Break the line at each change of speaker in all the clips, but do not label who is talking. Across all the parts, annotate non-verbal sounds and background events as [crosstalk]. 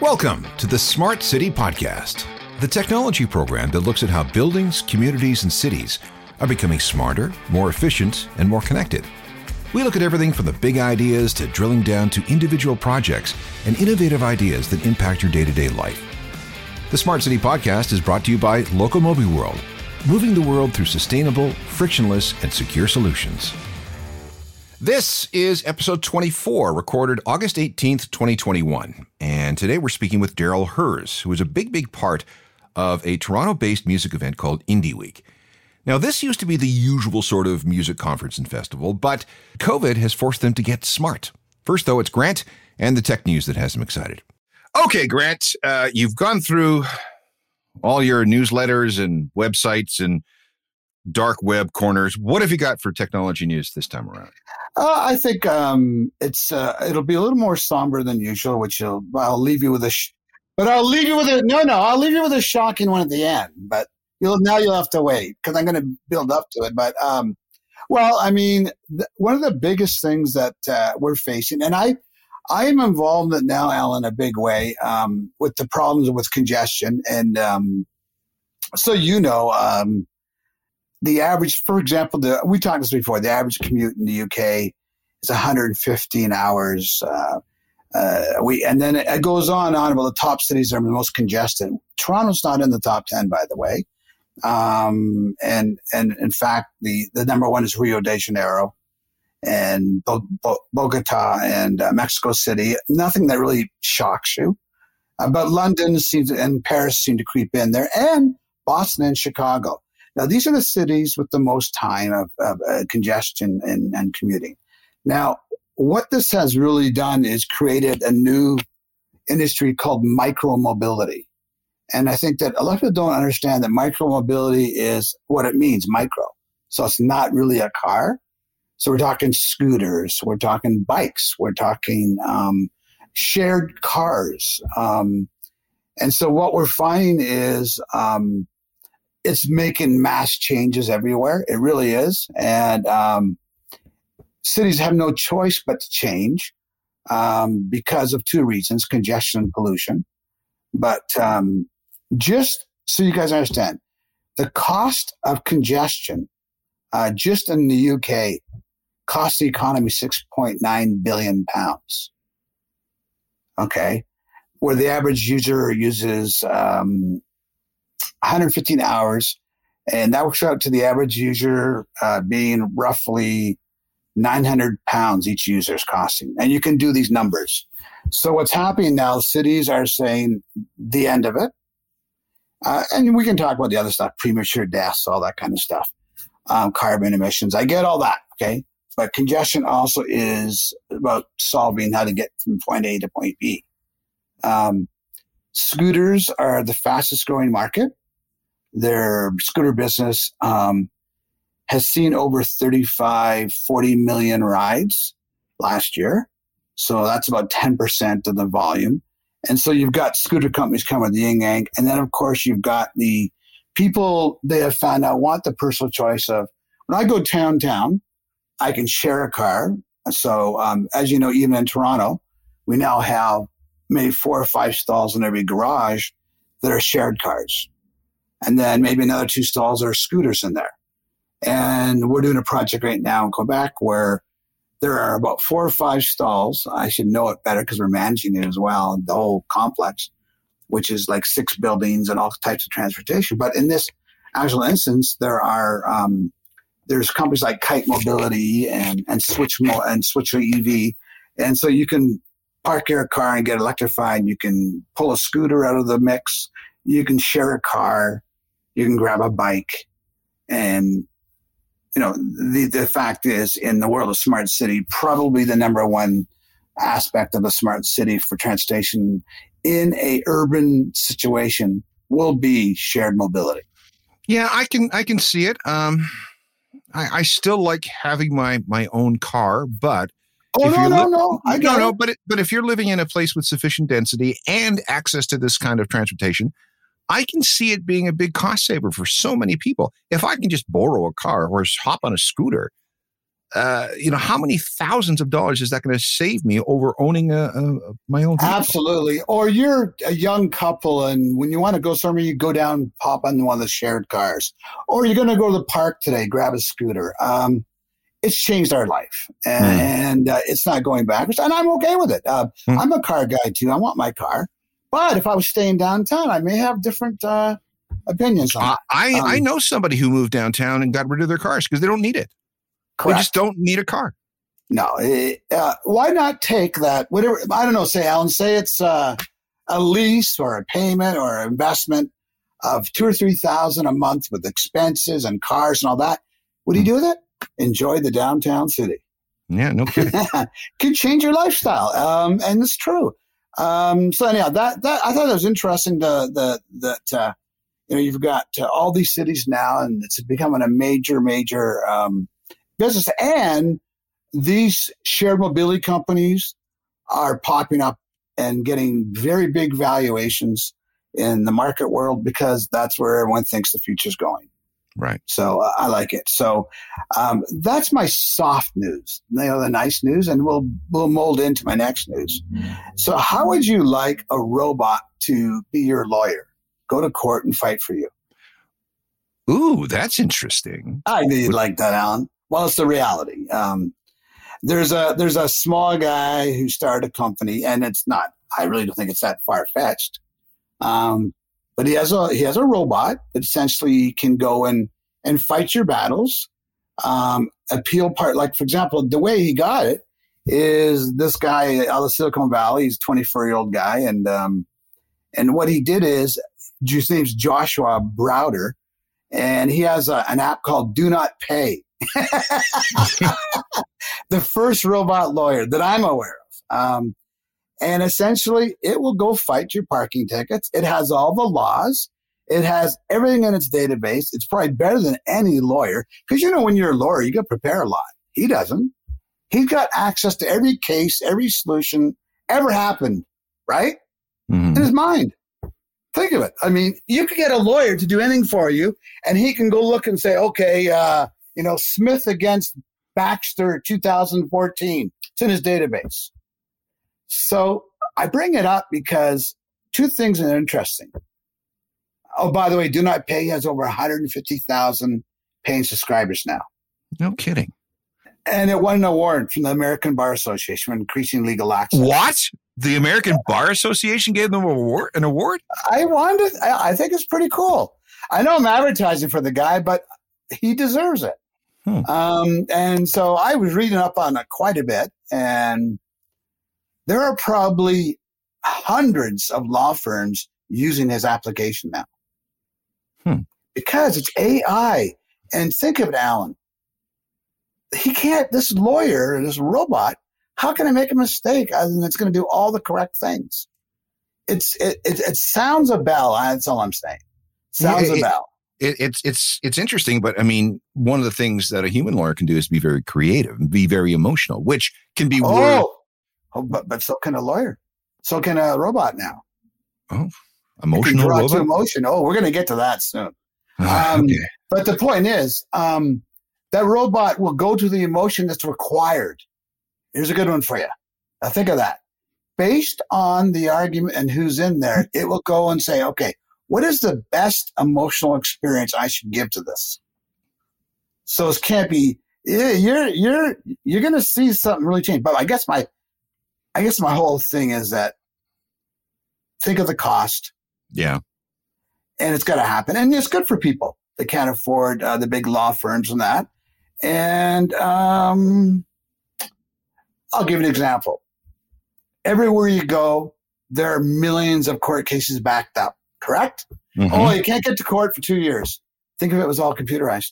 Welcome to the Smart City Podcast, the technology program that looks at how buildings, communities, and cities are becoming smarter, more efficient, and more connected. We look at everything from the big ideas to drilling down to individual projects and innovative ideas that impact your day to day life. The Smart City Podcast is brought to you by Locomobi World, moving the world through sustainable, frictionless, and secure solutions. This is episode 24, recorded August 18th, 2021. And today we're speaking with Darryl Hurs, who is a big, big part of a Toronto based music event called Indie Week. Now, this used to be the usual sort of music conference and festival, but COVID has forced them to get smart. First, though, it's Grant and the tech news that has them excited. Okay, Grant, uh, you've gone through all your newsletters and websites and dark web corners. What have you got for technology news this time around?
Uh, I think um, it's uh, it'll be a little more somber than usual, which I'll, I'll leave you with a. Sh- but I'll leave you with a no, no. I'll leave you with a shocking one at the end. But you'll now you'll have to wait because I'm going to build up to it. But um, well, I mean, th- one of the biggest things that uh, we're facing, and I I am involved in it now, Alan, a big way um, with the problems with congestion, and um, so you know. Um, the average, for example, the, we talked this before. The average commute in the UK is 115 hours. Uh, uh, we and then it goes on and on about the top cities are the most congested. Toronto's not in the top 10, by the way. Um, and and in fact, the the number one is Rio de Janeiro and Bo- Bo- Bogota and uh, Mexico City. Nothing that really shocks you. Uh, but London seems and Paris seem to creep in there, and Boston and Chicago. Now, these are the cities with the most time of, of uh, congestion and, and commuting. Now, what this has really done is created a new industry called micromobility. And I think that a lot of people don't understand that micromobility is what it means, micro. So it's not really a car. So we're talking scooters, we're talking bikes, we're talking um, shared cars. Um, and so what we're finding is um, it's making mass changes everywhere. It really is. And um, cities have no choice but to change um, because of two reasons congestion and pollution. But um, just so you guys understand, the cost of congestion uh, just in the UK costs the economy 6.9 billion pounds. Okay. Where the average user uses um, 115 hours, and that works out to the average user uh, being roughly 900 pounds each user is costing. And you can do these numbers. So what's happening now, cities are saying the end of it. Uh, and we can talk about the other stuff, premature deaths, all that kind of stuff, um, carbon emissions. I get all that. Okay. But congestion also is about solving how to get from point A to point B. Um, scooters are the fastest growing market. Their scooter business um, has seen over 35, 40 million rides last year. So that's about 10% of the volume. And so you've got scooter companies coming with the yin yang. And then, of course, you've got the people they have found out want the personal choice of when I go town town, I can share a car. So, um, as you know, even in Toronto, we now have maybe four or five stalls in every garage that are shared cars. And then maybe another two stalls are scooters in there. And we're doing a project right now in Quebec where there are about four or five stalls. I should know it better because we're managing it as well, the whole complex, which is like six buildings and all types of transportation. But in this actual instance, there are um, there's companies like Kite Mobility and and Switch Mo- and Switch EV, and so you can park your car and get electrified. You can pull a scooter out of the mix. You can share a car. You can grab a bike, and you know, the, the fact is in the world of smart city, probably the number one aspect of a smart city for transportation in a urban situation will be shared mobility.
Yeah, I can I can see it. Um, I, I still like having my my own car, but
oh no no li- no
I no no, but it, but if you're living in a place with sufficient density and access to this kind of transportation, I can see it being a big cost saver for so many people. If I can just borrow a car or hop on a scooter, uh, you know, how many thousands of dollars is that going to save me over owning a, a my own?
Vehicle? Absolutely. Or you're a young couple, and when you want to go somewhere, you go down, pop on one of the shared cars, or you're going to go to the park today, grab a scooter. Um, it's changed our life, and, mm. uh, it's not going backwards, and I'm okay with it. Uh, mm. I'm a car guy too. I want my car, but if I was staying downtown, I may have different uh, opinions on
uh, I um, I know somebody who moved downtown and got rid of their cars because they don't need it. Correct. They just don't need a car.
No, it, uh, why not take that? Whatever I don't know. Say Alan, say it's uh, a lease or a payment or an investment of two or three thousand a month with expenses and cars and all that. What do you hmm. do with it? Enjoy the downtown city.
Yeah, no kidding. [laughs]
Could change your lifestyle, um, and it's true. Um, so anyhow, that that I thought that was interesting. The that uh, you know you've got uh, all these cities now, and it's becoming a major major um, business. And these shared mobility companies are popping up and getting very big valuations in the market world because that's where everyone thinks the future is going.
Right.
So uh, I like it. So um, that's my soft news. You know, the nice news, and we'll we'll mold into my next news. So how would you like a robot to be your lawyer, go to court and fight for you?
Ooh, that's interesting.
I knew you'd like that, Alan. Well, it's the reality. Um, there's a there's a small guy who started a company, and it's not. I really don't think it's that far fetched. Um, but he has a he has a robot that essentially can go and and fight your battles. Um, appeal part, like for example, the way he got it is this guy out of Silicon Valley. He's a 24 year old guy, and um, and what he did is his name's Joshua Browder, and he has a, an app called Do Not Pay. [laughs] [laughs] the first robot lawyer that I'm aware of. Um, and essentially, it will go fight your parking tickets. It has all the laws. It has everything in its database. It's probably better than any lawyer because you know when you're a lawyer, you got to prepare a lot. He doesn't. He's got access to every case, every solution ever happened, right? Mm-hmm. In his mind. Think of it. I mean, you could get a lawyer to do anything for you, and he can go look and say, okay, uh, you know, Smith against Baxter 2014. It's in his database. So I bring it up because two things are interesting. Oh, by the way, Do Not Pay has over 150,000 paying subscribers now.
No kidding.
And it won an award from the American Bar Association for increasing legal access.
What? The American Bar Association gave them an award? An award?
I wanted. I think it's pretty cool. I know I'm advertising for the guy, but he deserves it. Hmm. Um, and so I was reading up on it quite a bit, and there are probably hundreds of law firms using his application now hmm. because it's AI. And think of it, Alan. He can't, this lawyer, this robot, how can I make a mistake other than it's going to do all the correct things? It's, it, it, it sounds a bell. That's all I'm saying. Sounds
it,
a bell.
It, it's it's it's interesting, but I mean, one of the things that a human lawyer can do is be very creative and be very emotional, which can be
oh. Oh, but but so can a lawyer. So can a robot now.
Oh, emotional robot. To
emotion. Oh, we're going to get to that soon. Ah, um, okay. But the point is, um, that robot will go to the emotion that's required. Here's a good one for you. Now think of that. Based on the argument and who's in there, it will go and say, okay, what is the best emotional experience I should give to this? So it can't be. Yeah, you're you're you're going to see something really change. But I guess my I guess my whole thing is that think of the cost.
Yeah.
And it's got to happen. And it's good for people that can't afford uh, the big law firms and that. And um, I'll give an example. Everywhere you go, there are millions of court cases backed up, correct? Mm-hmm. Oh, you can't get to court for two years. Think of it was all computerized.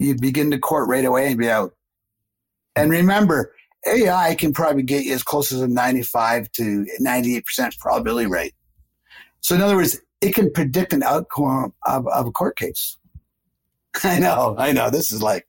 You'd begin to court right away and be out. And remember, AI can probably get you as close as a 95 to 98% probability rate. So, in other words, it can predict an outcome of, of a court case. [laughs] I know, I know. This is like,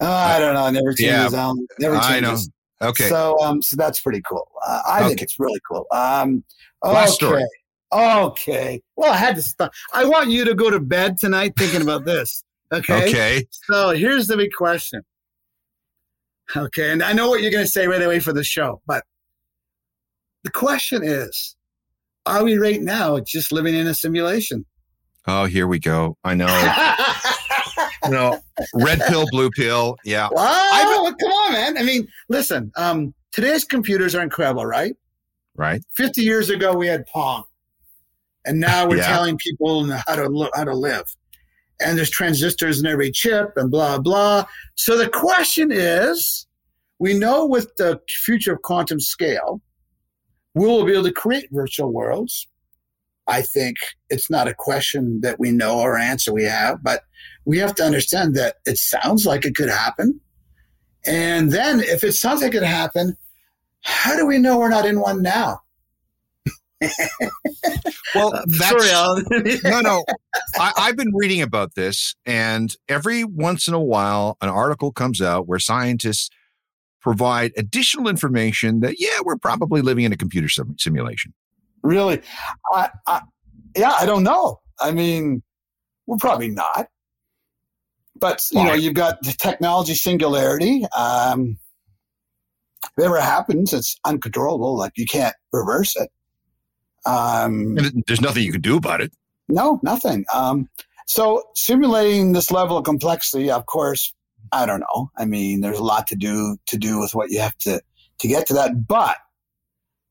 oh, I don't know. Never changes. Yeah, um, never changes. I know.
Okay.
So, um, so that's pretty cool. Uh, I okay. think it's really cool. Um, okay.
Last story.
Okay. Well, I had to stop. I want you to go to bed tonight thinking about this. Okay.
Okay.
So here's the big question. Okay. And I know what you're going to say right away for the show, but the question is are we right now just living in a simulation?
Oh, here we go. I know. [laughs] no, red pill, blue pill. Yeah.
Wow. Come on, man. I mean, listen, um, today's computers are incredible, right?
Right.
50 years ago, we had Pong. And now we're
Yeah.
telling people how to, how to live. And there's transistors in every chip and blah, blah. So the question is we know with the future of quantum scale, we will be able to create virtual worlds. I think it's not a question that we know or answer we have, but we have to understand that it sounds like it could happen. And then if it sounds like it could happen, how do we know we're not in one now? [laughs]
Well, that's
Sorry, [laughs]
no, no. I, I've been reading about this, and every once in a while, an article comes out where scientists provide additional information that, yeah, we're probably living in a computer sim- simulation.
really? I, I, yeah, I don't know. I mean, we're probably not. But you know, you've got the technology singularity. Um, if it ever happens, it's uncontrollable. Like you can't reverse it. Um,
there's nothing you can do about it.
No, nothing. Um, so simulating this level of complexity, of course, I don't know. I mean, there's a lot to do to do with what you have to to get to that. But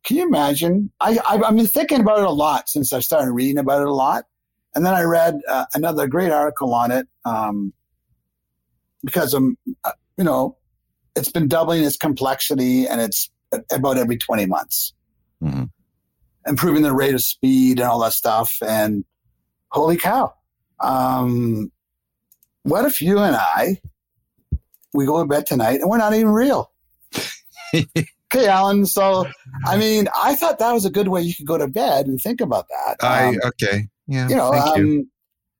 can you imagine? I, I I've been thinking about it a lot since I started reading about it a lot, and then I read uh, another great article on it um, because um, uh, you know, it's been doubling its complexity, and it's about every twenty months
Mhm.
Improving the rate of speed and all that stuff. And holy cow, um, what if you and I we go to bed tonight and we're not even real? [laughs] okay, Alan. So, I mean, I thought that was a good way you could go to bed and think about that.
I
Um,
okay. Yeah.
you know, um,
you.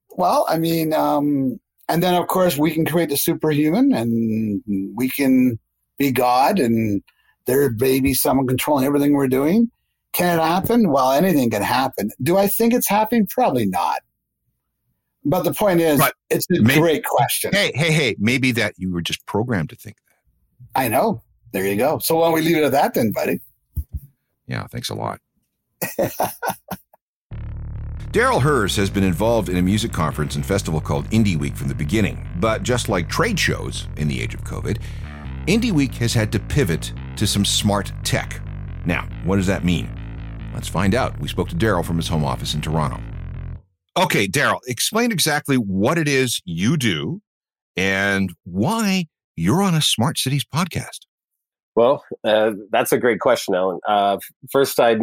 well, I mean, um, and then of course we can create the superhuman, and we can be God, and there may be someone controlling everything we're doing. Can it happen? Well, anything can happen. Do I think it's happening? Probably not. But the point is,
But
it's a
may-
great question.
Hey, hey, hey! Maybe that you were just programmed to think that.
I know. There you go. So why don't we leave it at that then, buddy?
Yeah. Thanks a lot. [laughs] Darryl Hurs has been involved in a music conference and festival called Indie Week from the beginning. But just like trade shows in the age of COVID, Indie Week has had to pivot to some smart tech. Now, what does that mean? Let's find out. We spoke to Darryl from his home office in Toronto. Okay, Darryl, explain exactly what it is you do and why you're on a Smart Cities podcast.
Well, uh, that's a great question, Alan. Uh, first, I,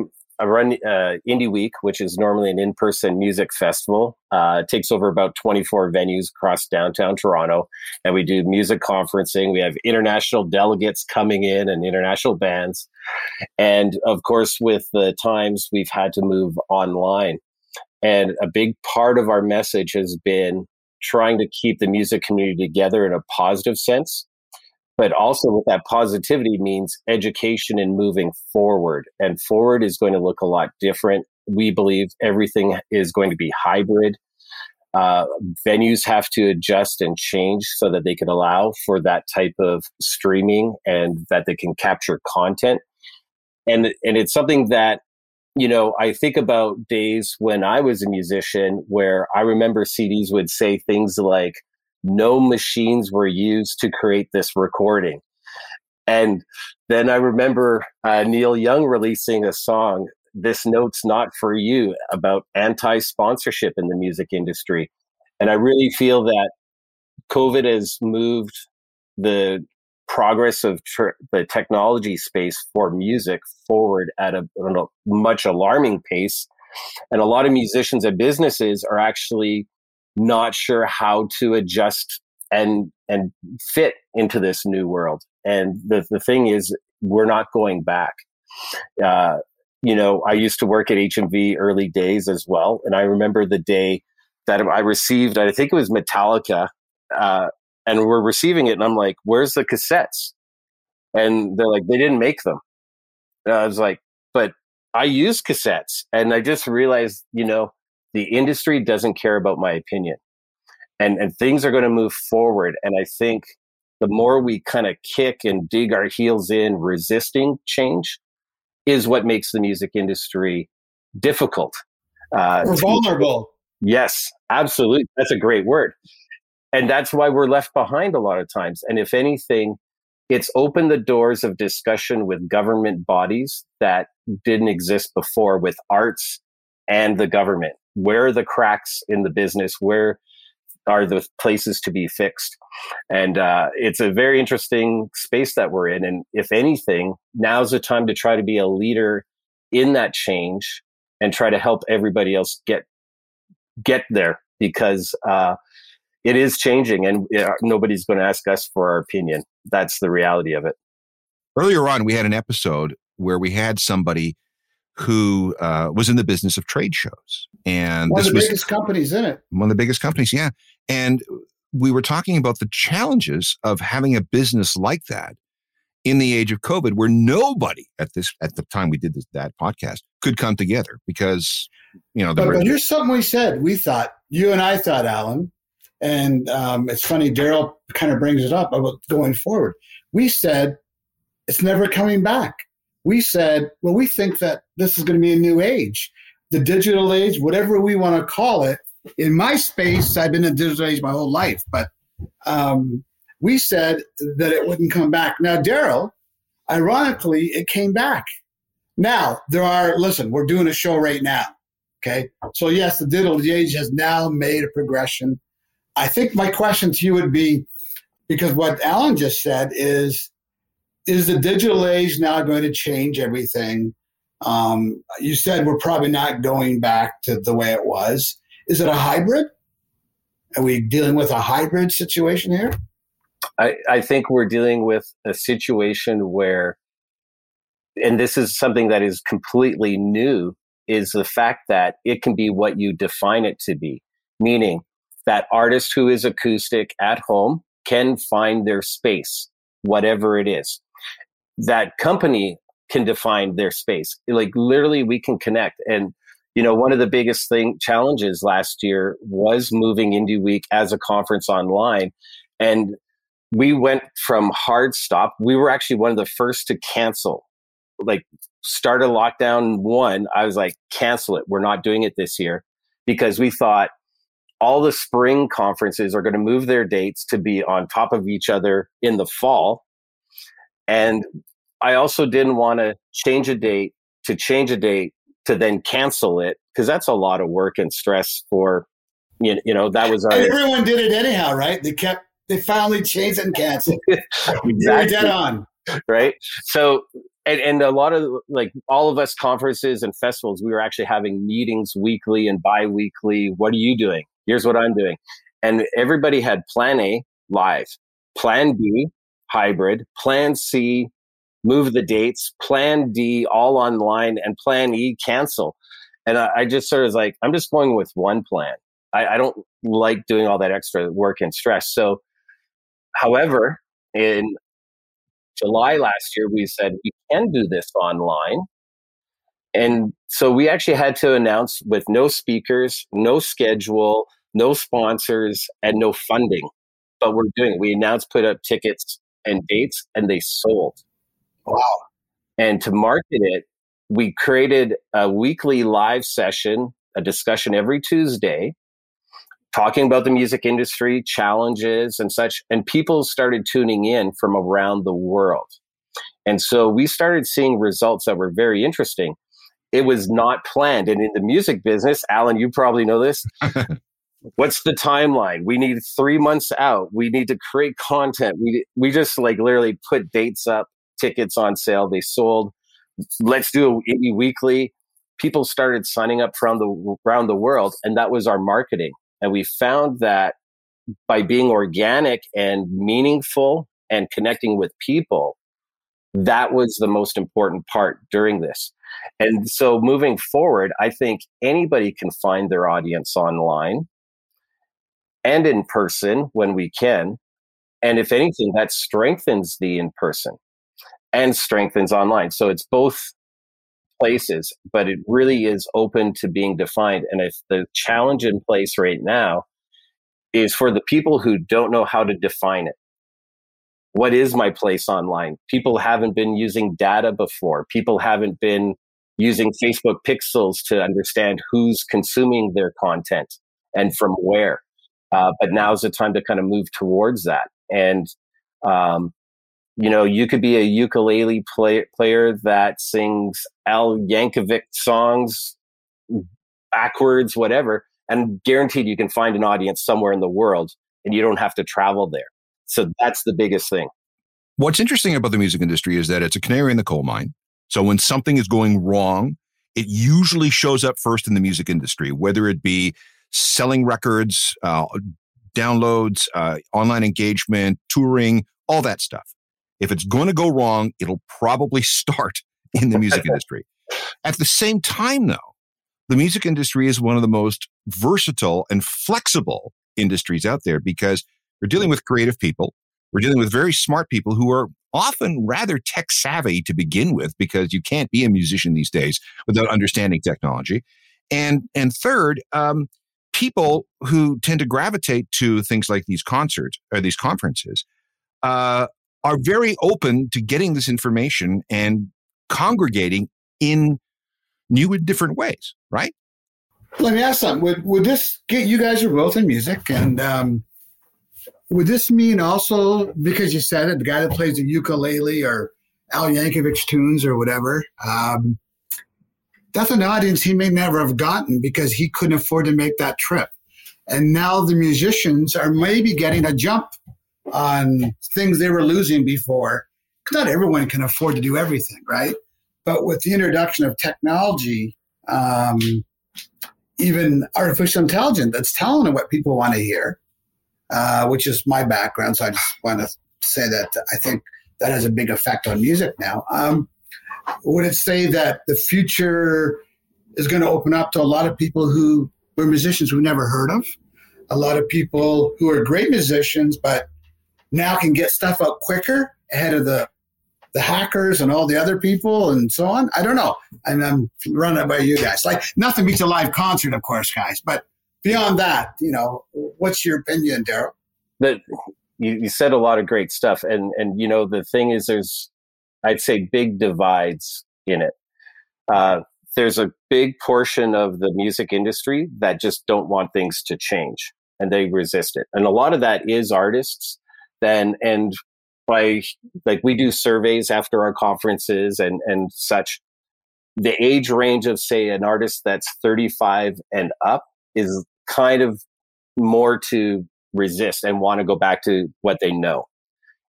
run uh, Indie Week, which is normally an in-person music festival. Uh, it takes over about 24 venues across downtown Toronto, and we do music conferencing. We have international delegates coming in and international bands, and of course, with the times, we've had to move online. And a big part of our message has been trying to keep the music community together in a positive sense. But also with that positivity means education and moving forward. And forward is going to look a lot different. We believe everything is going to be hybrid. Uh, venues have to adjust and change so that they can allow for that type of streaming and that they can capture content and and it's something that you know i think about days when i was a musician where i remember cds would say things like no machines were used to create this recording. And then I remember uh, Neil Young releasing a song, This Note's Not For You, about anti sponsorship in the music industry. And I really feel that COVID has moved the progress of tr- the technology space for music forward at a, a much alarming pace. And a lot of musicians and businesses are actually not sure how to adjust and and fit into this new world. And the the thing is, we're not going back. Uh, you know, I used to work at HMV early days as well, and I remember the day that I received. I think it was Metallica, uh, and we're receiving it, and I'm like, "Where's the cassettes?" And they're like, "They didn't make them." And I was like, "But I use cassettes," and I just realized, you know, the industry doesn't care about my opinion. and and things are going to move forward and i think the more we kind of kick and dig our heels in resisting change is what makes the music industry difficult
uh, or vulnerable
yes absolutely that's a great word and that's why we're left behind a lot of times and if anything it's opened the doors of discussion with government bodies that didn't exist before with arts and the government where are the cracks in the business where are the places to be fixed. And uh, it's a very interesting space that we're in. And if anything, now's the time to try to be a leader in that change and try to help everybody else get get there because uh, it is changing, and nobody's going to ask us for our opinion. That's the reality of it.
Earlier on, we had an episode where we had somebody who uh, was in the business of trade shows. And
one
of
the
was
biggest companies in it.
One of the biggest companies, yeah. And we were talking about the challenges of having a business like that in the age of COVID, where nobody at this at the time we did this, that podcast could come together because you know.
But, but, here's something we said. We thought you and I thought, Alan, and um, it's funny. Darryl kind of brings it up about going forward. We said it's never coming back we said, well, we think that this is going to be a new age, the digital age, whatever we want to call it. In my space, I've been in digital age my whole life, but um, we said that it wouldn't come back. Now, Darryl, ironically, it came back. Now, there are, listen, we're doing a show right now. Okay. So, yes, the digital age has now made a progression. I think my question to you would be because what Alan just said is is the digital age now going to change everything? Um, you said we're probably not going back to the way it was. Is it a hybrid? Are we dealing with a hybrid situation here?
I, I think we're dealing with a situation where, and this is something that is completely new, is the fact that it can be what you define it to be, meaning that artist who is acoustic at home can find their space, whatever it is that company can define their space. Like literally we can connect. And, you know, one of the biggest thing challenges last year was moving Indie Week as a conference online. And we went from hard stop. We were actually one of the first to cancel. Like start a lockdown one, I was like, cancel it. We're not doing it this year because we thought all the spring conferences are going to move their dates to be on top of each other in the fall. And I also didn't want to change a date to change a date to then cancel it because that's a lot of work and stress for you, you know that was our
everyone did it anyhow right? They kept they finally changed and canceled. [laughs] Exactly. dead on.
Right? So and, and a lot of like all of us conferences and festivals we were actually having meetings weekly and bi-weekly. What are you doing here's what i'm doing and everybody had plan a live plan b hybrid, plan C, move the dates, plan D, all online, and plan E, cancel. And I, I just sort of like, I'm just going with one plan. I, I don't like doing all that extra work and stress. So, however, in July last year, we said we can do this online. And so we actually had to announce with no speakers, no schedule, no sponsors, and no funding. But we're doing it. We announced, put up tickets and dates, and they sold.
Wow.
And to market it, we created a weekly live session, a discussion every Tuesday, talking about the music industry, challenges, and such. And people started tuning in from around the world. And so we started seeing results that were very interesting. It was not planned. And in the music business, Alan, you probably know this. [laughs] what's the timeline? We need three months out. We need to create content. We we just like literally put dates up tickets on sale. They sold. Let's do a weekly. People started signing up from the around the world and that was our marketing. And we found that by being organic and meaningful and connecting with people that was the most important part during this. And so moving forward i think anybody can find their audience online and in person when we can. And if anything, that strengthens the in person and strengthens online. So it's both places, but it really is open to being defined. And if the challenge in place right now is for the people who don't know how to define it. What is my place online? People haven't been using data before. People haven't been using Facebook pixels to understand who's consuming their content and from where. Uh, but now's the time to kind of move towards that. And, um, you know, you could be a ukulele play- player that sings Al Yankovic songs backwards, whatever, and guaranteed you can find an audience somewhere in the world and you don't have to travel there. So that's the biggest thing.
What's interesting about the music industry is that it's a canary in the coal mine. So when something is going wrong, it usually shows up first in the music industry, whether it be selling records, uh, downloads, uh, online engagement, touring, all that stuff. If it's going to go wrong, it'll probably [laughs] start in the music [laughs] industry. At the same time, though, the music industry is one of the most versatile and flexible industries out there because we're dealing with creative people. We're dealing with very smart people who are often rather tech savvy to begin with because you can't be a musician these days without understanding technology. And, and third, um, people who tend to gravitate to things like these concerts or these conferences uh, are very open to getting this information and congregating in new and different ways, right?
Let me ask something. Would would this get you guys are both in music and um, would this mean also because you said it, the guy that plays the ukulele or Al Yankovic tunes or whatever, um, that's an audience he may never have gotten because he couldn't afford to make that trip. And now the musicians are maybe getting a jump on things they were losing before. Not everyone can afford to do everything, right? But with the introduction of technology, um, even artificial intelligence that's telling them what people want to hear, uh, which is my background. So I just want to say that I think that has a big effect on music now. Um, would it say that the future is going to open up to a lot of people who were musicians we never heard of? A lot of people who are great musicians, but now can get stuff out quicker ahead of the the hackers and all the other people and so on. I don't know. And I'm running by you guys. Like nothing beats a live concert, of course, guys. But beyond that, you know, what's your opinion, Darryl?
That you, you said a lot of great stuff, and and you know the thing is, there's I'd say big divides in it. Uh, there's a big portion of the music industry that just don't want things to change and they resist it, and a lot of that is artists. Then and by like we do surveys after our conferences and and such the age range of say an artist that's 35 and up is kind of more to resist and want to go back to what they know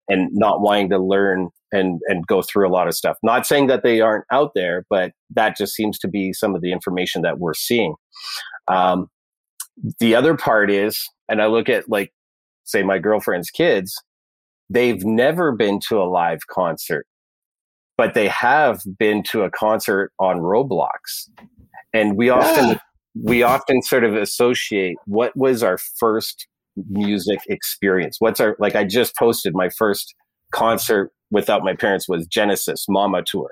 and not wanting to learn and and go through a lot of stuff. Not saying that they aren't out there but that just seems to be some of the information that we're seeing. Um, the other part is and i look at like say my girlfriend's kids they've never been to a live concert, but they have been to a concert on Roblox. And we often we often sort of associate what was our first music experience. What's our like I just posted my first concert without my parents was Genesis Mama Tour.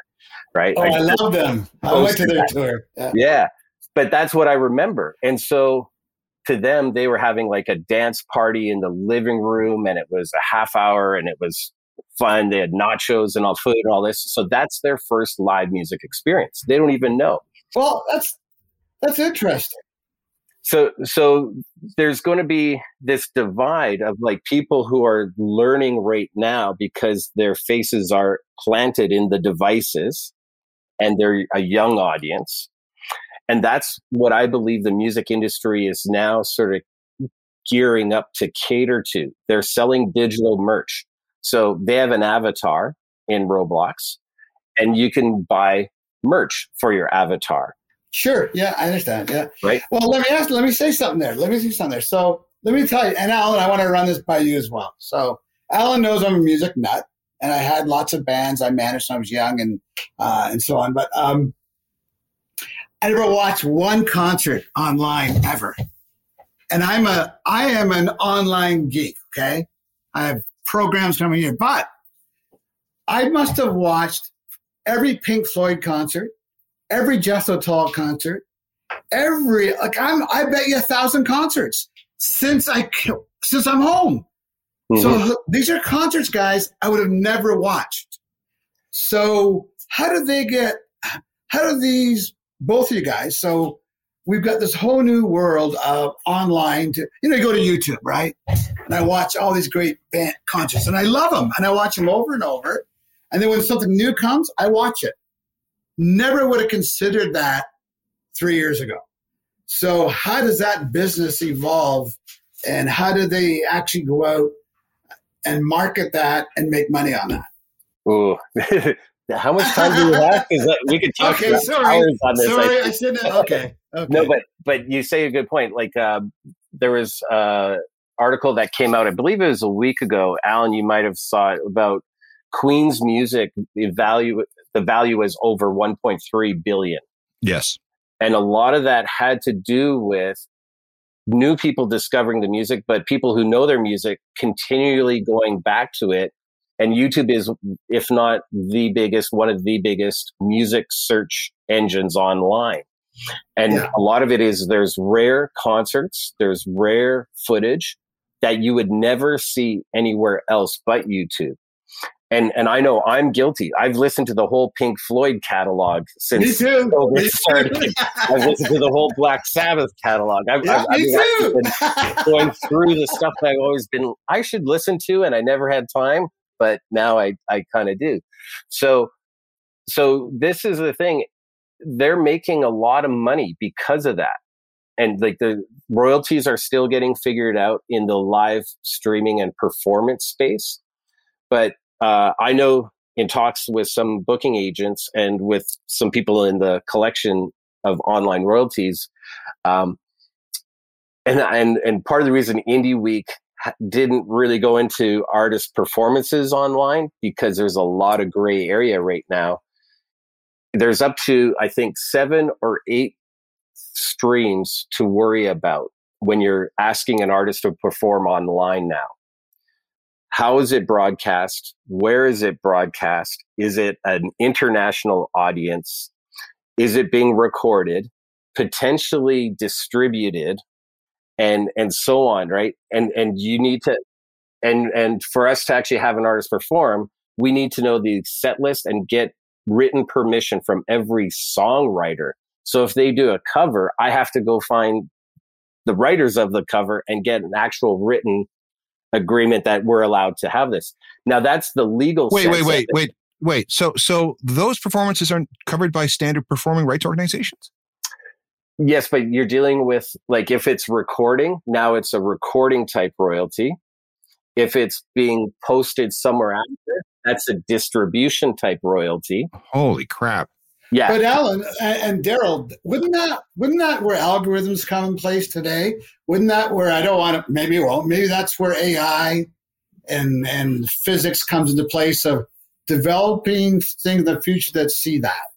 Right.
Oh, I, I love them. I went to their that. tour.
Yeah. yeah. But that's what I remember. And so to them, they were having like a dance party in the living room and it was a half hour and it was fun. They had nachos and all food and all this. So that's their first live music experience. They don't even know.
Well, that's that's interesting.
So so there's going to be this divide of like people who are learning right now because their faces are planted in the devices and they're a young audience and that's what I believe the music industry is now sort of gearing up to cater to. They're selling digital merch. So they have an avatar in Roblox and you can buy merch for your avatar.
Sure. Yeah, I understand. Yeah.
Right.
Well, let me ask, let me say something there. Let me say something there. So let me tell you, and Alan, I want to run this by you as well. So Alan knows I'm a music nut and I had lots of bands I managed when I was young and, uh, and so on. But, um, I never watched one concert online ever. And I'm a I am an online geek, okay? I have programs coming here, but I must have watched every Pink Floyd concert, every Jethro Tull concert, every like I'm I bet you a thousand concerts since I since I'm home. Mm-hmm. So these are concerts, guys. I would have never watched. So how do they get? How do these both of you guys? So we've got this whole new world of online. To you know, you go to YouTube, right? And I watch all these great band concerts, and I love them, and I watch them over and over. And then when something new comes, I watch it. Never would have considered that three years ago. So how does that business evolve, and how do they actually go out and market that and make money on that?
Ooh. [laughs] How much time do we [laughs] have? Because we could talk okay, sorry. hours on this.
Sorry, I, I shouldn't. Okay. okay.
No, but but you say a good point. Like uh, there was an uh, article that came out. I believe it was a week ago. Alan, you might have saw it about Queen's music. The value the value is over 1.3 billion.
Yes,
and a lot of that had to do with new people discovering the music, but people who know their music continually going back to it and YouTube is, if not the biggest, one of the biggest music search engines online. And yeah. a lot of it is there's rare concerts, there's rare footage that you would never see anywhere else but YouTube. And and I know I'm guilty. I've listened to the whole Pink Floyd catalog since
me too.
COVID started. I've listened to the whole Black Sabbath catalog. I've,
yeah, I've, me I've
too. been going through the stuff that I've always been I should listen to, and I never had time but now I, I kind of do. So, so this is the thing. They're making a lot of money because of that. And like the royalties are still getting figured out in the live streaming and performance space. But uh, I know in talks with some booking agents and with some people in the collection of online royalties, um, and and and part of the reason Indie Week didn't really go into artist performances online because there's a lot of gray area right now. There's up to, I think, seven or eight streams to worry about when you're asking an artist to perform online now. How is it broadcast? Where is it broadcast? Is it an international audience? Is it being recorded? Potentially distributed and and so on right and and you need to and and for us to actually have an artist perform we need to know the set list and get written permission from every songwriter so if they do a cover i have to go find the writers of the cover and get an actual written agreement that we're allowed to have this now that's the legal
wait wait wait wait wait so so those performances aren't covered by standard performing rights organizations
Yes, but you're dealing with like if it's recording, now it's a recording type royalty. If it's being posted somewhere after, that's a distribution type royalty.
Holy crap.
Yeah.
But Alan and, and Darryl, wouldn't that wouldn't that where algorithms come in place today? Wouldn't that where I don't want to maybe well maybe that's where AI and and physics comes into place of developing things in the future that see that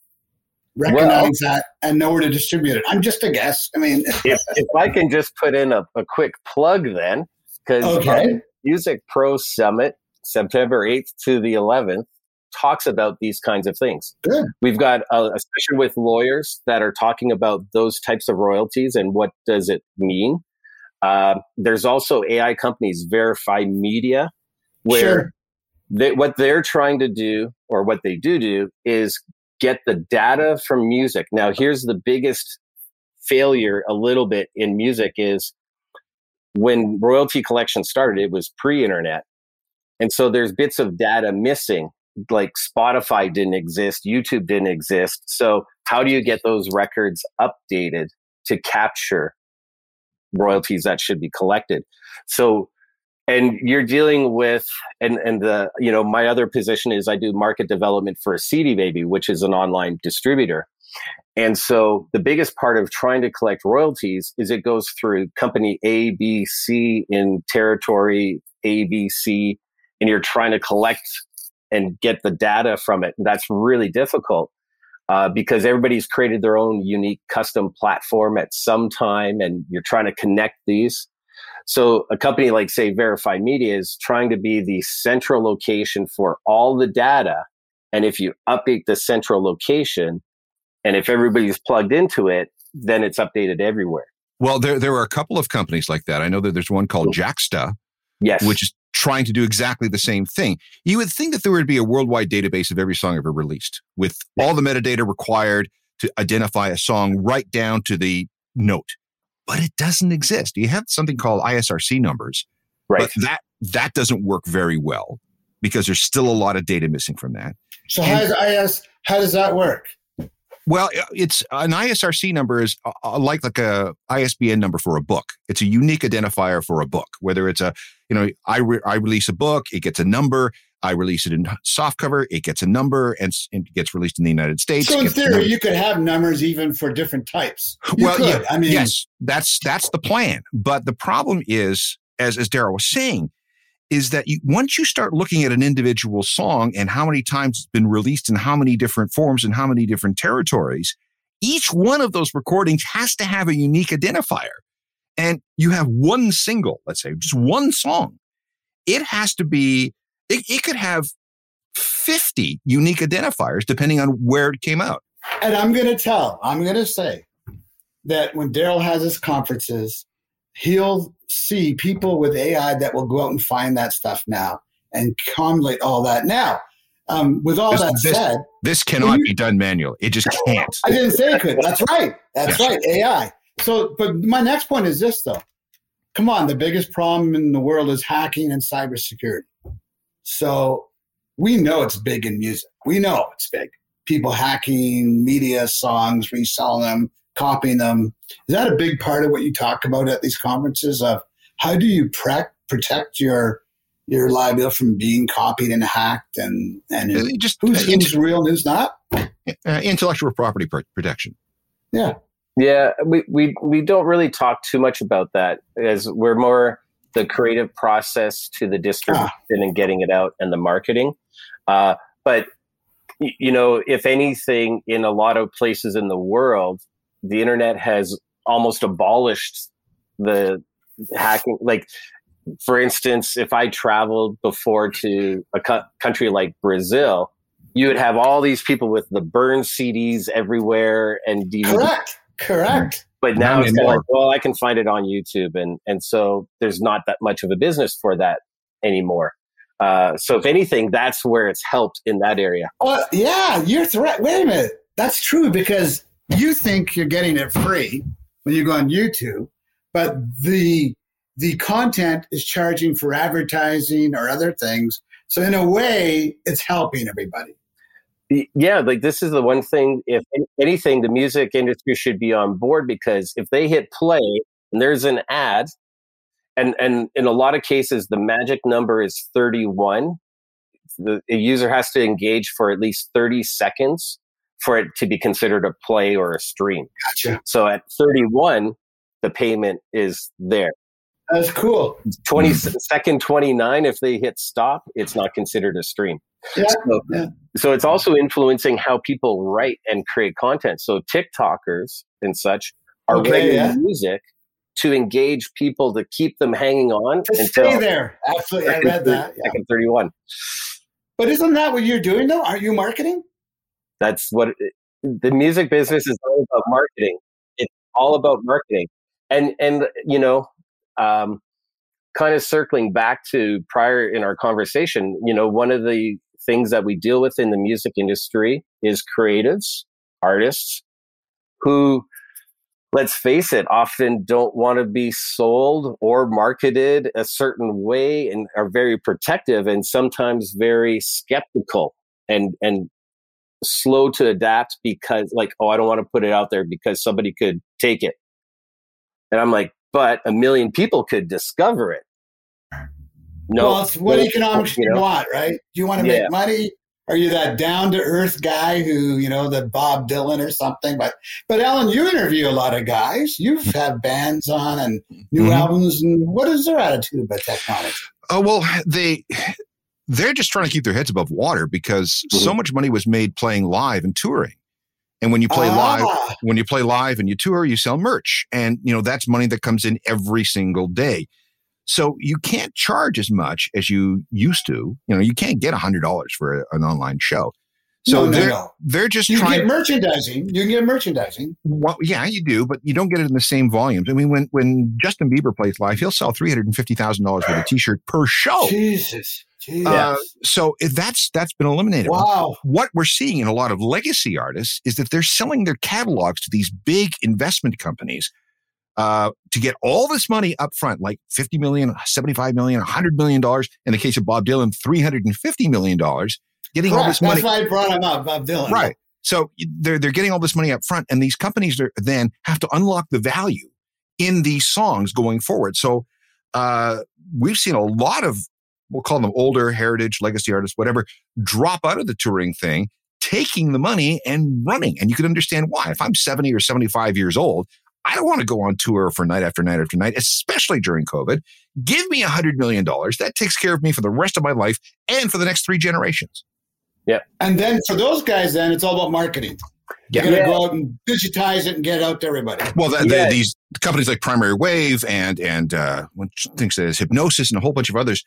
recognize well, that and know where to distribute it. I'm just a guess. I mean, [laughs]
if, if I can just put in a, a quick plug then, because okay. Music Pro Summit, September 8th to the 11th, talks about these kinds of things.
Good.
We've got a, a session with lawyers that are talking about those types of royalties and what does it mean. Uh, there's also AI companies, Verifi Media, where sure. they, what they're trying to do, or what they do do, is get the data from music. Now, here's the biggest failure a little bit in music is when royalty collection started, it was pre internet. And so there's bits of data missing, like Spotify didn't exist, YouTube didn't exist. So, how do you get those records updated to capture royalties that should be collected? So, and you're dealing with and and the you know my other position is I do market development for a CD Baby, which is an online distributor. And so the biggest part of trying to collect royalties is it goes through company A, B, C in territory A, B, C, and you're trying to collect and get the data from it. And that's really difficult uh, because everybody's created their own unique custom platform at some time, and you're trying to connect these. So a company like say Verifi Media is trying to be the central location for all the data. And if you update the central location and if everybody's plugged into it, then it's updated everywhere.
Well, there there are a couple of companies like that. I know that there's one called Jaxsta,
Yes.
which is trying to do exactly the same thing. You would think that there would be a worldwide database of every song ever released with all the metadata required to identify a song right down to the note. But it doesn't exist. You have something called ISRC numbers,
right.
but that that doesn't work very well because there's still a lot of data missing from that.
So how does IS how does that work?
Well, it's an ISRC number is uh, uh, like like a ISBN number for a book. It's a unique identifier for a book. Whether it's a you know I re- I release a book, it gets a number. I release it in soft cover, it gets a number, and, and gets released in the United States.
So in theory, you could have numbers even for different types. You
well,
could.
yeah,
I mean,
yes, that's that's the plan. But the problem is, as as Darryl was saying, is that you, once you start looking at an individual song and how many times it's been released in how many different forms and how many different territories, each one of those recordings has to have a unique identifier. And you have one single, let's say, just one song. It has to be. It, it could have. 50 unique identifiers depending on where it came out.
And I'm going to tell, I'm going to say that when Darryl has his conferences, he'll see people with AI that will go out and find that stuff now and accumulate all that. Now, um, with all
This-
that
this-
said,
This cannot be done manually. It just can't.
I didn't say it could. That's right. That's right. AI. So, but my next point is this though. Come on, the biggest problem in the world is hacking and cybersecurity. So we know it's big in music. We know it's big. People hacking media songs, reselling them, copying them. Is that a big part of what you talk about at these conferences? Of how do you pre- protect your your liability from being copied and hacked, and and
just
who's,
uh,
who's real and who's not?
uh, intellectual property pr- protection.
Yeah.
Yeah, we, we we don't really talk too much about that as we're more the creative process to the distribution and getting it out and the marketing. Uh, but you know, if anything, in a lot of places in the world, the internet has almost abolished the hacking. Like, for instance, if I traveled before to a co- country like Brazil, you would have all these people with the burned CDs everywhere and DVDs
Correct. Correct.
but now
Not
it's kind of like, well, I can find it on YouTube, and and so there's not that much of a business for that anymore. Uh, so if anything, that's where it's helped in that area.
Well, yeah, you're threat. Wait a minute. That's true because you think you're getting it free when you go on YouTube, but the the content is charging for advertising or other things. So in a way, it's helping everybody.
Yeah, like this is the one thing. If anything, the music industry should be on board because if they hit play and there's an ad, and and in a lot of cases the magic number is 31. The, user has to engage for at least 30 seconds for it to be considered a play or a stream.
Gotcha.
So at 31, the payment is there.
That's cool.
20 second 29, if they hit stop, it's not considered a stream.
Yeah.
So,
yeah.
so it's also influencing how people write and create content. So TikTokers and such are
Okay,
writing
yeah.
music to engage people to keep them hanging on
To
until
stay there. Absolutely. I read that. Yeah.
second 31.
But isn't that what you're doing though? Aren't you marketing?
That's what it, the music business is all about marketing. It's all about marketing. And, and, you know, um, kind of circling back to prior in our conversation, you know, one of the things that we deal with in the music industry is creatives, artists who, let's face it, often don't want to be sold or marketed a certain way and are very protective and sometimes very skeptical and, and slow to adapt because like, oh, I don't want to put it out there because somebody could take it. And I'm like, but a million people could discover it. No,
well, it's what
no,
economics
you
you want, right? Do you want to
Yeah.
make money? Are you that down to earth guy who, you know, the Bob Dylan or something? But but Alan, you interview a lot of guys. You've had bands on and new
Mhm.
albums and what is their attitude about technology?
Oh well, they they're just trying to keep their heads above water because so
Mhm.
much money was made playing live and touring. And when you play live,
Ah,
when you play live and you tour, you sell merch, and you know that's money that comes in every single day. So you can't charge as much as you used to. You know, you can't get hundred dollars for a- an online show. So
No, no,
they're
no.
they're just
You
trying.
get merchandising. You can get merchandising.
Well, yeah, you do, but you don't get it in the same volumes. I mean, when when Justin Bieber plays live, he'll sell three hundred and fifty thousand dollars worth of [gasps] T-shirt per show.
Jesus.
Uh, so if that's that's been eliminated.
wow.
What we're seeing in a lot of legacy artists is that they're selling their catalogs to these big investment companies uh, to get all this money up front, like 50 million, 75 million, 100 million dollars. In the case of Bob Dylan, 350 million dollars, getting all this money.
That's why I brought him up, Bob Dylan.
Right. So they're they're getting all this money up front, and these companies are, then have to unlock the value in these songs going forward. So uh, we've seen a lot of we'll call them older heritage legacy artists, whatever, drop out of the touring thing, taking the money and running. And you can understand why. If I'm 70 or 75 years old, I don't want to go on tour for night after night after night, especially during COVID. Give me a hundred million dollars. That takes care of me for the rest of my life and for the next three generations. Yeah.
And then for those guys, then it's all about marketing. You
Yeah.
got to
Yeah.
go out and digitize it and get it out to everybody.
Well, the,
Yeah.
the, these companies like Primary Wave and and uh, which thinks that is Hipgnosis and a whole bunch of others.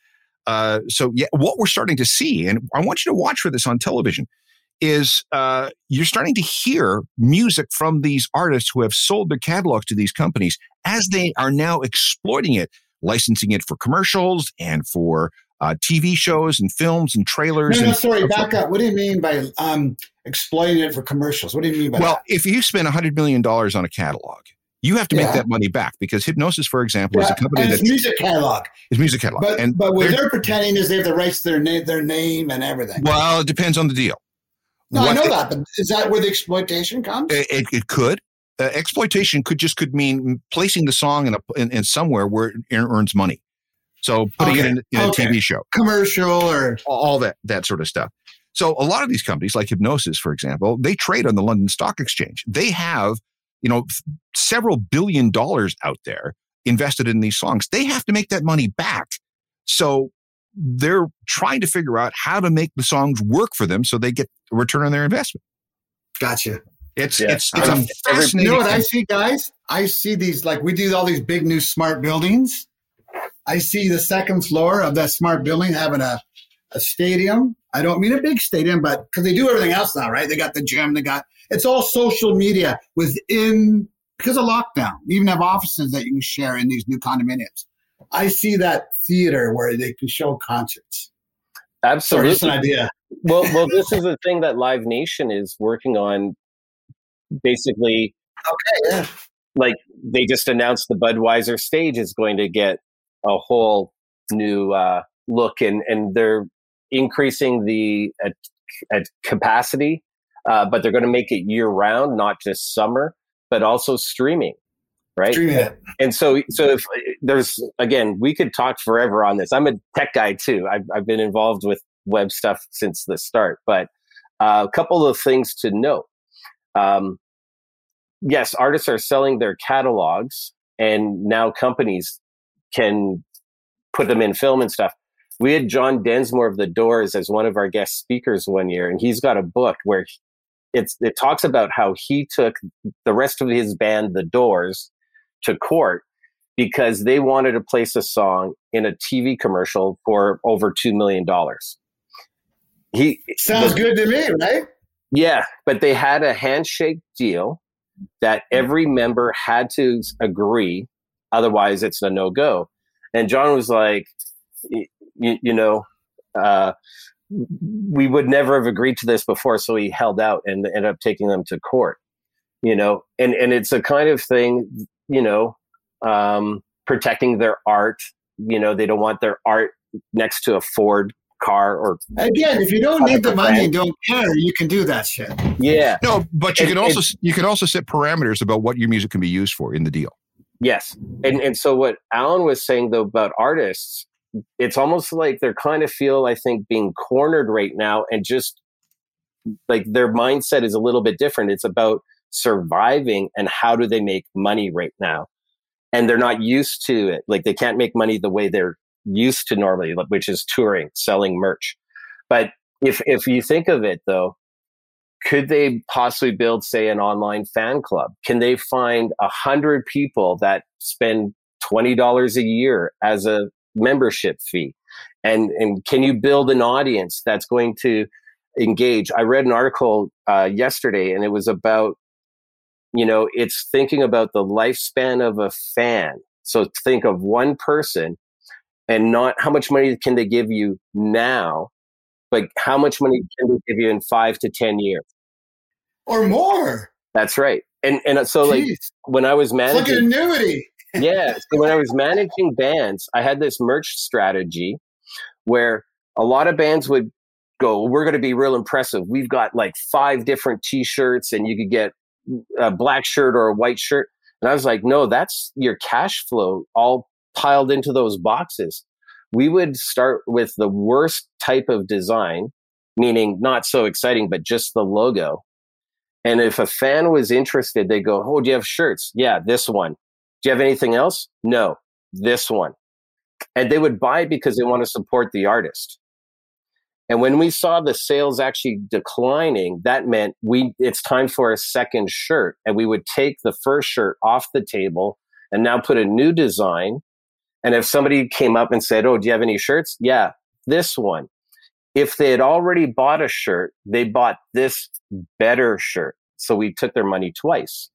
Uh, so yeah, what we're starting to see, and I want you to watch for this on television, is uh, you're starting to hear music from these artists who have sold their catalogs to these companies as they are now exploiting it, licensing it for commercials and for uh, TV shows and films and trailers.
No, no,
and,
sorry, back up. What do you mean by um, exploiting it for commercials? What do you mean by
Well,
that?
if you spend $100 million on a catalog, you have to make
Yeah.
that money back because Hipgnosis, for example, is a company
and
that
it's music catalog.
is music catalog.
But
and
but what
they're-
pretending is they have the rights to their name, their name, and everything.
well, it depends on the deal.
no, I know
they-
that, but is that where the exploitation comes?
It, it, it could. Uh, exploitation could just could mean placing the song in a in, in somewhere where it earns money. So putting it
Okay.
in, in a
Okay.
TV show,
Commercial or
all that that sort of stuff. So a lot of these companies, like Hipgnosis, for example, they trade on the London Stock Exchange. They have, you know, several billion dollars out there invested in these songs. They have to make that money back. So they're trying to figure out how to make the songs work for them so they get a return on their investment.
gotcha.
It's
Yeah.
it's it's
Um,
a fascinating.
You know what I see, guys? I see these like we do all these big new smart buildings. I see the second floor of that smart building having a, a stadium. I don't mean a big stadium, but because they do everything else now, right? They got the gym, they got it's all social media within because of lockdown. You even have offices that you can share in these new condominiums. I see that theater where they can show concerts.
Absolutely.
just an idea.
well, well, this is the thing that Live Nation is working on. Basically,
Okay, yeah.
like they just announced the Budweiser stage is going to get a whole new uh, look, and and they're increasing the at, at capacity, uh, but they're going to make it year round, not just summer, but also streaming, right?
Streaming it.
And so, so if there's again, we could talk forever on this. I'm a tech guy too. I've, I've been involved with web stuff since the start. But uh, a couple of things to note. Um, yes, artists are selling their catalogs, and now companies can put them in film and stuff. We had John Densmore of the Doors as one of our guest speakers one year, and he's got a book where it's it talks about how he took the rest of his band, the Doors, to court because they wanted to place a song in a TV commercial for over two million dollars. He
Sounds
the-
good to me, right?
yeah, but they had a handshake deal that every member had to agree, otherwise it's a no go. And John was like, y- y- you know, uh, we would never have agreed to this before, so he held out and ended up taking them to court. You know, and and it's a kind of thing, you know, um, protecting their art. You know, they don't want their art next to a Ford car or
Again, if you don't need the money and don't care, you can do that shit.
yeah,
No, but you
It-
can also you can also set parameters about what your music can be used for in the deal.
Yes. And and so what Alan was saying though about artists, it's almost like they're kind of feel, I think, being cornered right now and just like their mindset is a little bit different. It's about surviving and how do they make money right now. And they're not used to it. Like they can't make money the way they're used to normally, which is touring, selling merch. But if if you think of it though, could they possibly build, say, an online fan club? Can they find a hundred people that spend twenty dollars a year as a membership fee? And and can you build an audience that's going to engage. I read an article uh, yesterday, and it was about you know it's thinking about the lifespan of a fan. So think of one person, and not how much money can they give you now, but how much money can they give you in five to ten years
or more.
That's right. And and so Jeez. like when I was managing,
it's like an annuity.
Yeah. So when I was managing bands, I had this merch strategy where a lot of bands would go, we're going to be real impressive. We've got like five different t-shirts and you could get a black shirt or a white shirt. And I was like, no, that's your cash flow all piled into those boxes. We would start with the worst type of design, meaning not so exciting, but just the logo. And if a fan was interested, they go, Oh, do you have shirts? Yeah, this one. Do you have anything else? No, this one. And they would buy because they want to support the artist. And when we saw the sales actually declining, that meant we it's time for a second shirt. And we would take the first shirt off the table and now put a new design. And if somebody came up and said, Oh, do you have any shirts? Yeah, this one. If they had already bought a shirt, they bought this better shirt. So we took their money twice.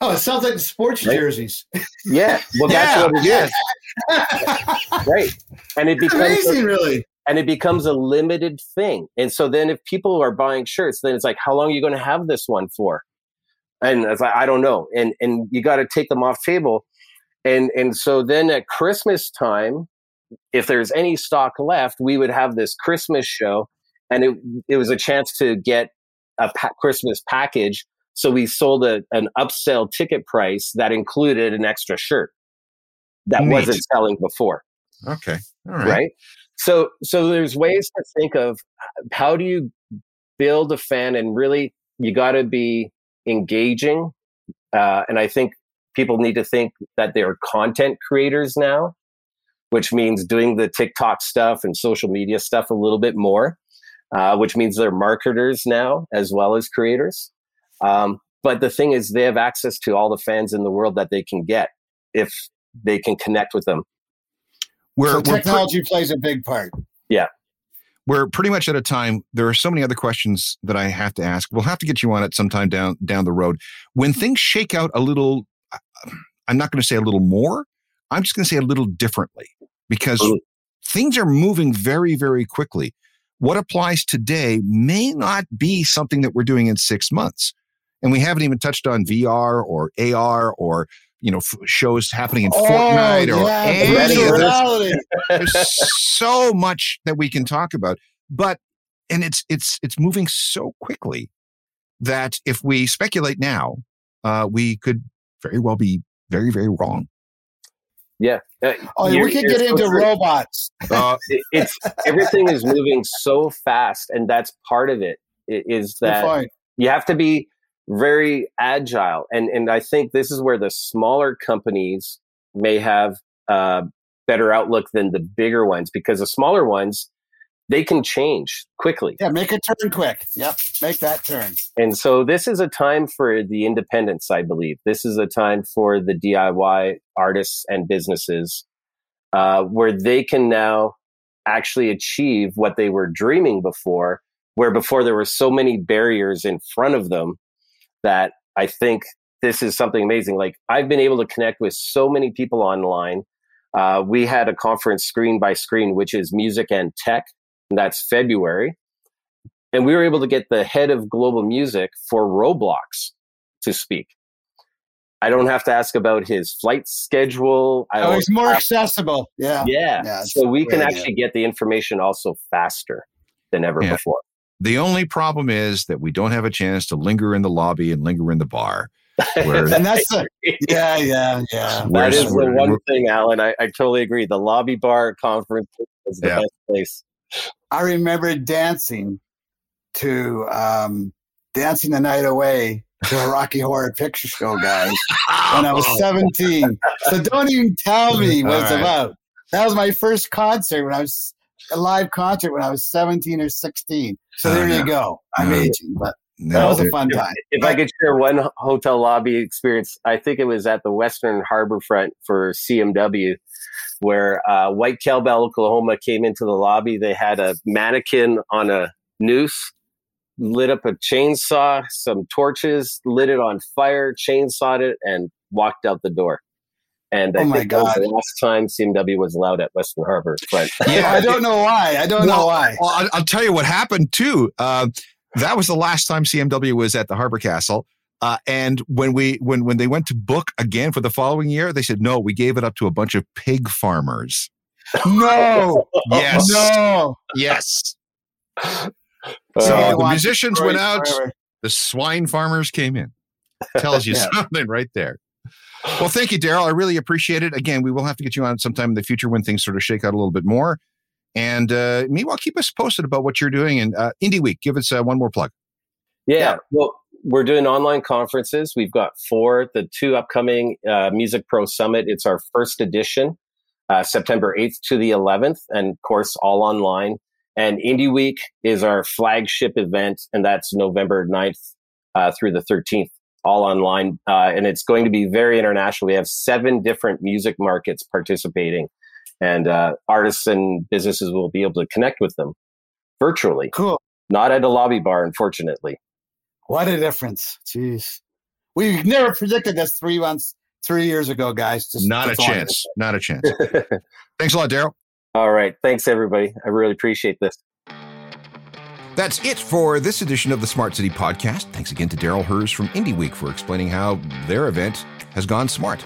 Oh, it sounds like sports right? jerseys.
Yeah. Well, that's [laughs] what it is. right. And it becomes
amazing, a, really
and it becomes a limited thing. And so then if people are buying shirts, then it's like, how long are you going to have this one for? And it's like, I don't know. And, and you got to take them off table. And, and so then at Christmas time, if there's any stock left, we would have this Christmas show and it, it was a chance to get a pa- Christmas package. So we sold a, an upsell ticket price that included an extra shirt that Neat. wasn't selling before.
Okay.
All right. Right. So, so there's ways to think of how do you build a fan and really you got to be engaging. Uh, and I think people need to think that they're content creators now, which means doing the TikTok stuff and social media stuff a little bit more, uh, which means they're marketers now as well as creators. Um, but the thing is, they have access to all the fans in the world that they can get if they can connect with them
we're, so technology we're pre- plays a big part.
Yeah.
We're pretty much at a time. There are so many other questions that I have to ask. We'll have to get you on it sometime down down the road. When things shake out a little, I'm not going to say a little more. I'm just going to say a little differently because mm-hmm. things are moving very, very quickly. What applies today may not be something that we're doing in six months. And we haven't even touched on VR or AR or you know f- shows happening in oh, Fortnite or yeah, any of this. There's so much that we can talk about, but and it's it's it's moving so quickly that if we speculate now, uh, we could very well be very very wrong.
Yeah.
Uh, oh, we could get into robots.
Uh, it, it's everything is moving so fast, and that's part of it. Is that you have to be very agile. And, and I think this is where the smaller companies may have a better outlook than the bigger ones because the smaller ones, they can change quickly.
Yeah, make a turn quick. Yep, make that turn.
And so this is a time for the independents, I believe. This is a time for the DIY artists and businesses uh, where they can now actually achieve what they were dreaming before, where before there were so many barriers in front of them that I think this is something amazing. Like I've been able to connect with so many people online. Uh, we had a conference screen by screen, which is music and tech. And that's February. And we were able to get the head of global music for Roblox to speak. I don't have to ask about his flight schedule. I
oh, he's more accessible. Yeah.
Yeah. yeah so we can actually get the information also faster than ever yeah. before.
The only problem is that we don't have a chance to linger in the lobby and linger in the bar.
Where, [laughs] and that's the, [laughs] yeah, yeah, yeah.
That is the one thing, Alan. I, I totally agree. The lobby bar conference is the yeah. best place.
I remember dancing to um, dancing the night away to a Rocky Horror Picture Show, guys, when I was [laughs] 17. So don't even tell me what it's right. about. That was my first concert when I was a live concert when I was 17 or 16. So there you go. I'm aging, but no, that was a fun time.
If, if I could share one hotel lobby experience, I think it was at the Westin Harbor Front for CMW, where uh, White Cowbell, Oklahoma came into the lobby. They had a mannequin on a noose lit up a chainsaw, some torches, lit it on fire, chainsawed it, and walked out the door. And I
Oh my
think that was
God.
the last time CMW was allowed at Westin Harbor. But [laughs]
Yeah, I don't know why. I don't know why.
Well, I'll, I'll tell you what happened too. Uh, that was the last time CMW was at the Harbor Castle. Uh, and when we when when they went to book again for the following year, they said no, we gave it up to a bunch of pig farmers.
No, [laughs]
Yes,
no.
yes.
uh,
So
Yeah,
the musicians went out,
forever.
the swine farmers came in. Tells you [laughs]
Yeah.
something right there. Well, thank you, Darryl. I really appreciate it. Again, we will have to get you on sometime in the future when things sort of shake out a little bit more. And uh, meanwhile, keep us posted about what you're doing. And uh, Indie Week, give us uh, one more plug.
Yeah.
Yeah.
Well, we're doing online conferences. We've got four. The two upcoming uh, Music Pro Summit. It's our first edition, uh, September 8th to the 11th, and of course, all online. And Indie Week is our flagship event, and that's November 9th uh, through the 13th, all online. Uh, and it's going to be very international. We have seven different music markets participating, and uh, artists and businesses will be able to connect with them virtually,
Cool.
not at a lobby bar, unfortunately.
What a difference. Jeez. We never predicted this three months, three years ago, guys. Just
Not a
that's all I
chance. Not a chance. [laughs] Thanks a lot, Darryl.
All right. Thanks, everybody. I really appreciate this.
That's it for this edition of the Smart City Podcast. Thanks again to Darryl Hurs from Indie Week for explaining how their event has gone smart.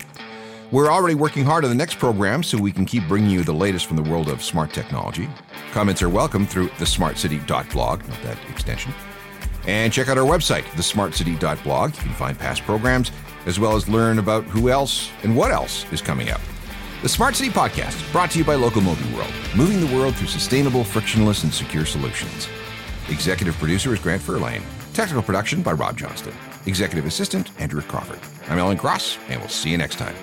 We're already working hard on the next program so we can keep bringing you the latest from the world of smart technology. Comments are welcome through thesmartcity.blog, not that extension. And check out our website, thesmartcity.blog. You can find past programs as well as learn about who else and what else is coming up. The Smart City Podcast brought to you by Locomotive World, moving the world through sustainable, frictionless, and secure solutions. Executive producer is Grant Furlane. Technical production by Rob Johnston. Executive assistant, Andrew Crawford. I'm Alan Cross, and we'll see you next time.